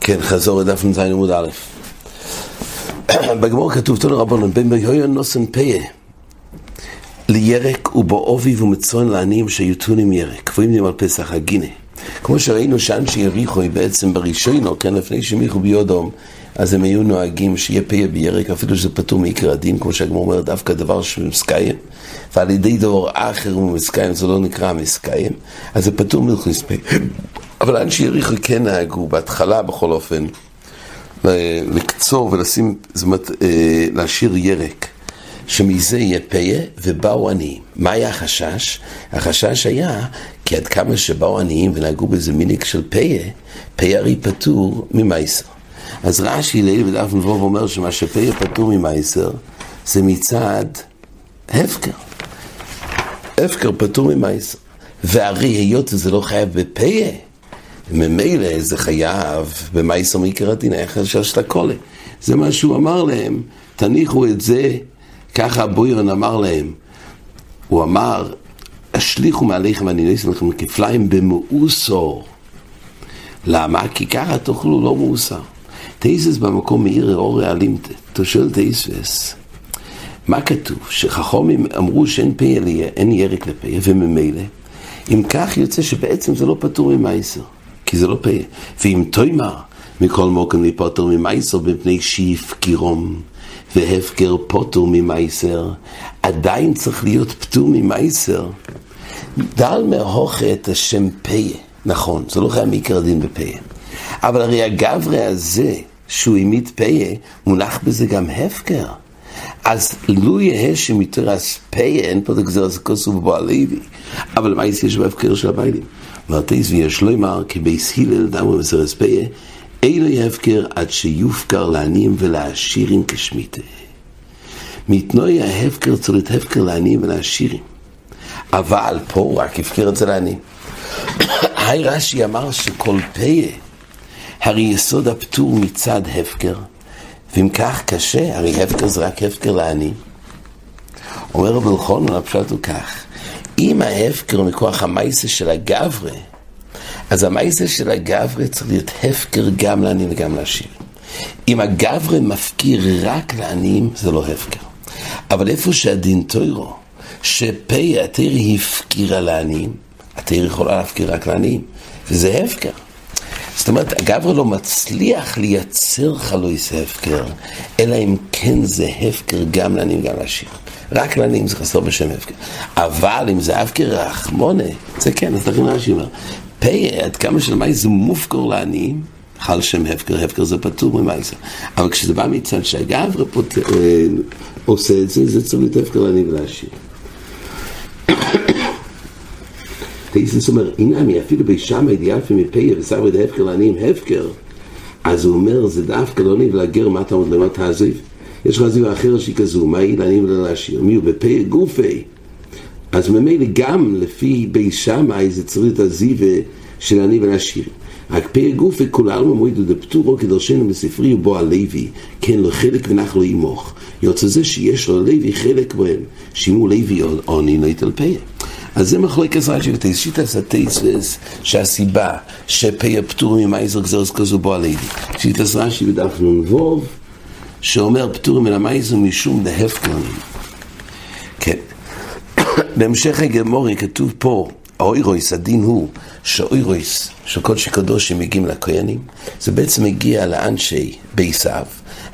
כן, חזור לדף נ"ז עמוד א'. בגמור כתוב תנו רבנן, בין בהיון נוסן פיה לירק ובעובי ומצון לעניים שיותונים ירק, קבועים על פסח הגינה. כמו שראינו שאנשי יריחו היא בעצם בראשונו, כן, לפני שהם יחו ביודום, אז הם היו נוהגים שיהיה פיה בירק, אפילו שזה פטור מעיקר הדין, כמו שהגמור אומר, דווקא דבר שהוא מסקיים, ועל ידי דבר אחר הוא מסקיים, זה לא נקרא מסקיים, אז זה פטור מלכוס פיה. אבל אנשי יריחו כן נהגו, בהתחלה בכל אופן, לקצור ולשים, זאת אומרת, אה, להשאיר ירק. שמזה יהיה פיה ובאו עניים. מה היה החשש? החשש היה כי עד כמה שבאו עניים ונהגו באיזה מיניק של פיה, פיה הרי פטור ממייסר. אז רש"י ליל בדף נבוב אומר שמה שפיה פטור ממייסר זה מצד הפקר. הפקר פטור ממייסר. והרי היות וזה לא חייב בפיה, ממילא זה חייב במייסר מעיקר הדין, היה חשש של הקולה. זה מה שהוא אמר להם, תניחו את זה ככה הבוירן אמר להם, הוא אמר, השליכו מעליכם אני נעשה לכם כפליים במאוסור. למה? כי ככה תאכלו לא מאוסר. תייסס במקום מאיר אורי אלימתא, תושל תייסס. מה כתוב? שחכומים אמרו שאין פה אליה, אין ירק לפה, וממילא, אם כך יוצא שבעצם זה לא פטור ממייסר, כי זה לא פה. ואם תוימר, מכל מוקם להיפטר ממייסר מפני שיפקירום. והפקר פוטור ממייסר, עדיין צריך להיות פטור ממייסר. דל מהוכה את השם פיה, נכון, זה לא חייב מעיקר הדין בפיה. אבל הרי הגברי הזה, שהוא העמיד פיה, מונח בזה גם הפקר. אז לו יהא שמתרס פיה, אין פה כוסו בבוא הלוי, אבל מה יש בהפקר של הביילים? מרתיס ויש אמר, כי בייס הלל דמו מסרס פיה, אינו יהפקר עד שיופקר לעניים ולעשירים כשמיתה. מתנוי ההפקר צריך הפקר לעניים ולעשירים. אבל פה רק הפקר את זה לעניים. היי רש"י אמר שכל פיה, הרי יסוד הפטור מצד הפקר, ואם כך קשה, הרי הפקר זה רק הפקר לעניים. אומר רבי אלחונן, הפשט הוא כך, אם ההפקר מכוח המייסה של הגברה, אז המייסה של הגברה צריך להיות הפקר גם לעניים וגם לעשירים. אם הגברה מפקיר רק לעניים, זה לא הפקר. אבל איפה שהדין טוירו, שפה התרא הפקירה לעניים, התרא יכולה להפקיר רק לעניים, וזה הפקר. זאת אומרת, הגברה לא מצליח לייצר חלויס הפקר, אלא אם כן זה הפקר גם לעניים וגם לעשירים. רק לעניים זה חסר בשם הפקר. אבל אם זה הפקר רחמונה, זה כן, אז לכן רש"י אומר, פה, עד כמה שלמי זה מופקר לעניים, חל שם הפקר, הפקר זה פטור ממייסר. אבל כשזה בא מצד שהגברה פות... עושה את זה, זה צריך להיות הפקר לעני ולעשיר. תאיסס אומר, הנה אני אפילו בישם ידיעפי מפיה וסברי דהפקר לעניים הפקר, אז הוא אומר, זה דווקא לא ניב להגר מה אתה עוד למה תעזיב. יש לך עזיבה אחרת שהיא כזו, מה היא לעניים ולעשיר? מי הוא בפיה גופי? אז ממילא גם לפי בי שמאי זה צריך להיות עזיבה של עני ולעשיר. רק פרק גוף וכול עלמא מועידו דפטורו כדרשנו בספרי ובו הלוי, כן לו חלק ונח לו ימוך. יוצא זה שיש לו לוי חלק בהם, שימו לוי עוני לא יתלפיה. אז זה מחלק עזרה שבטייס, שיטס הטייסס, שהסיבה שפיה פטור ממייזר גזרס כזו בו הלוי. שיטס רש"י בדף נ"ו, שאומר פטור מן המייזר משום דהפקרנים. כן. בהמשך הגמורי כתוב פה, האוירויס, הדין הוא שהאוירויס של קודשי קדושים מגיעים לכהנים, זה בעצם מגיע לאנשי בייסיו,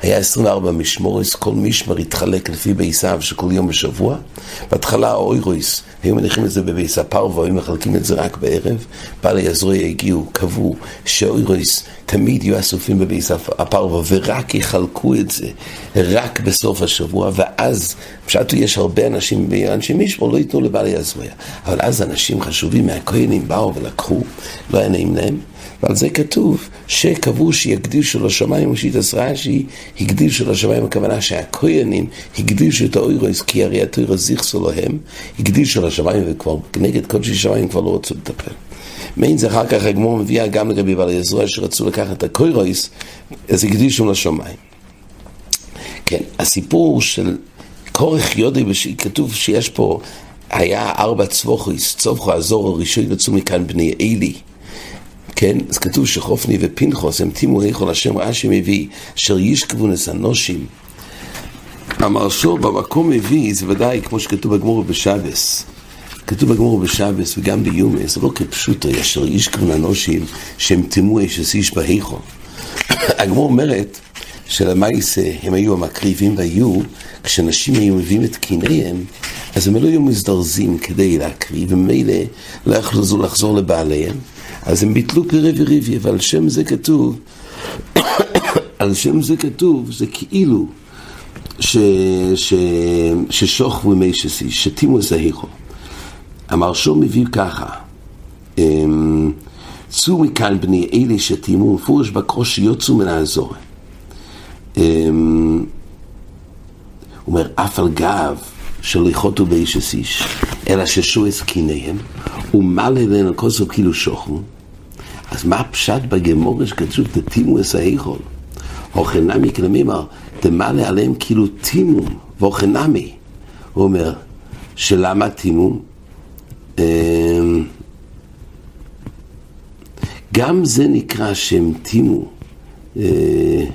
היה 24 משמורס, כל משמר התחלק לפי בייסיו של כל יום בשבוע. בהתחלה האוירויס, היו מניחים את זה בבייס הפרווה, היו מחלקים את זה רק בערב. בעלי הזרועי הגיעו, קבעו שאוירויס תמיד יהיו אסופים בבייס הפרווה, ורק יחלקו את זה רק בסוף השבוע, ואז, פשוט יש הרבה אנשים, אנשי משמור לא ייתנו לבעלי הזרועי. אבל אז אנשים חשובים מהכהנים באו ולקחו, לא היה נעים להם. ועל זה כתוב שקבעו שיקדישו לשמיים, ושיטס רש"י הקדישו לשמיים, הכוונה שהכהנים הקדישו את האוירוס, כי הרי התוירו זיכסו להם, הקדישו לשמיים, וכבר נגד קודשי שמיים כבר לא רצו לטפל. מעין זה אחר כך הגמור מביאה גם לגבי בעלי עזרוע שרצו לקחת את הקוירויס, אז הקדישו לשמיים. כן, הסיפור של כורך יודי, כתוב שיש פה היה ארבע צבוכויס, צבוכו הזור הראשון יצאו מכאן בני אלי. כן, אז כתוב שחופני ופנחוס הם טימו איכול השם רש"י מביא, אשר ישכבונס אנושים. המרשו במקום מביא, זה ודאי כמו שכתוב בגמור בשבס. כתוב בגמור בשבס וגם ביומי, זה לא כפשוטו, אשר ישכבון אנושים שהם טימו אש איש בהיכול. הגמור אומרת שלמעשה הם היו המקריבים והיו, כשנשים היו מביאים את קיניהם, אז הם לא היו מזדרזים כדי להקריב, וממילא לא יכלו לחזור לבעליהם, אז הם ביטלו קרב וריבי, ועל שם זה כתוב, על שם זה כתוב, זה כאילו ש, ש, ששוכבו מי שסי, שתימו זהירו. המרשום מביא ככה, אמ, צאו מכאן בני אלה שתימו, מפורש בקרוש שיוצאו מן האזור. אמ, הוא אומר, אף על גב של איכותו באיש איש, אלא ששו את קיניהם, ומלא אלינו כוסו כאילו שוכנו. אז מה הפשט בגמורה שכתוב תתימו את האיכול? הוכנמי כלמימר, תמלא עליהם כאילו תימו, והוכנמי. הוא אומר, שלמה תימו? אמ, גם זה נקרא שהם תימו. אה,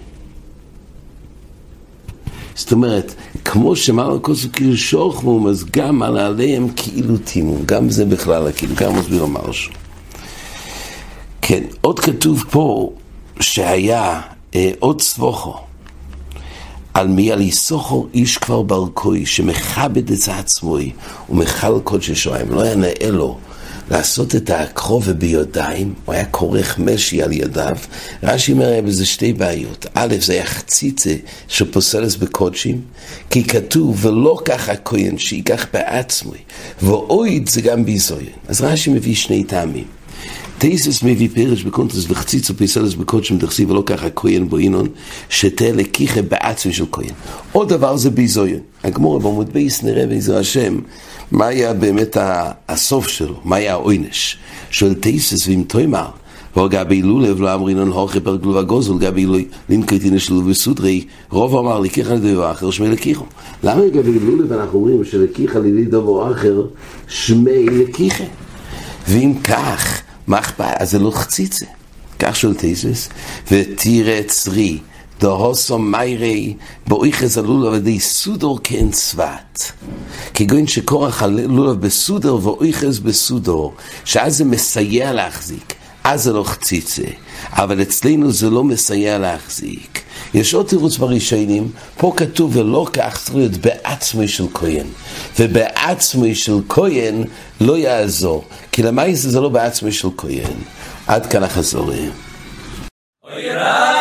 זאת אומרת, כמו שמעל הכוס הוא כאילו שוכמום, אז גם על עליהם כאילו תימו, גם זה בכלל, כאילו, גם מסביר משהו. כן, עוד כתוב פה שהיה אה, עוד סבוכו, על מי על יסוכו איש כבר ברכוי, שמכבד את עצמוי ומכל קודשי שועיים, לא היה נאה לו לעשות את הקרובה ביודיים, הוא היה כורך משי על ידיו. רש"י אומר, היה בזה שתי בעיות. א', זה היה חציצה שפוסלס בקודשים, כי כתוב, ולא ככה כהן שייקח בעצמי, ואויד זה גם ביזוין. אז רש"י מביא שני טעמים. טייסס מביא פרש בקונטרס וחציצו פסלס בקודשים דחסי ולא ככה כהן בו אינון שתה לקיחה בעצמי של כהן. עוד דבר זה ביזוין. הגמור בעמוד בייס נראה בעזר השם מה היה באמת הסוף שלו, מה היה העונש. שואל טייסס ואם תוימר, וגבי לולב לא אמרינון הוכי פרגלו וגוזל, גבי לינקייטין לשלוב וסודרי, רוב אמר לקיחה לדבר אחר שמי לקיחו. למה לגבי לולב אנחנו אומרים שלקיחה לידי דבר אחר שמי לקיחה? ואם כך, מה אכפת? אז זה לא חציצה. כך שואל טייסס, ותראה צרי. דהוסו מיירי באויכס הלולב על ידי סודור כן צוות. כגון שקורח הלולב בסודר ואויכס בסודור, שאז זה מסייע להחזיק, אז זה לא חציצה. אבל אצלנו זה לא מסייע להחזיק. יש עוד תירוץ בראשונים, פה כתוב ולא כך צריך להיות בעצמי של כהן. ובעצמי של כהן לא יעזור, כי למעשה זה לא בעצמי של כהן. עד כאן החזורים. אוי!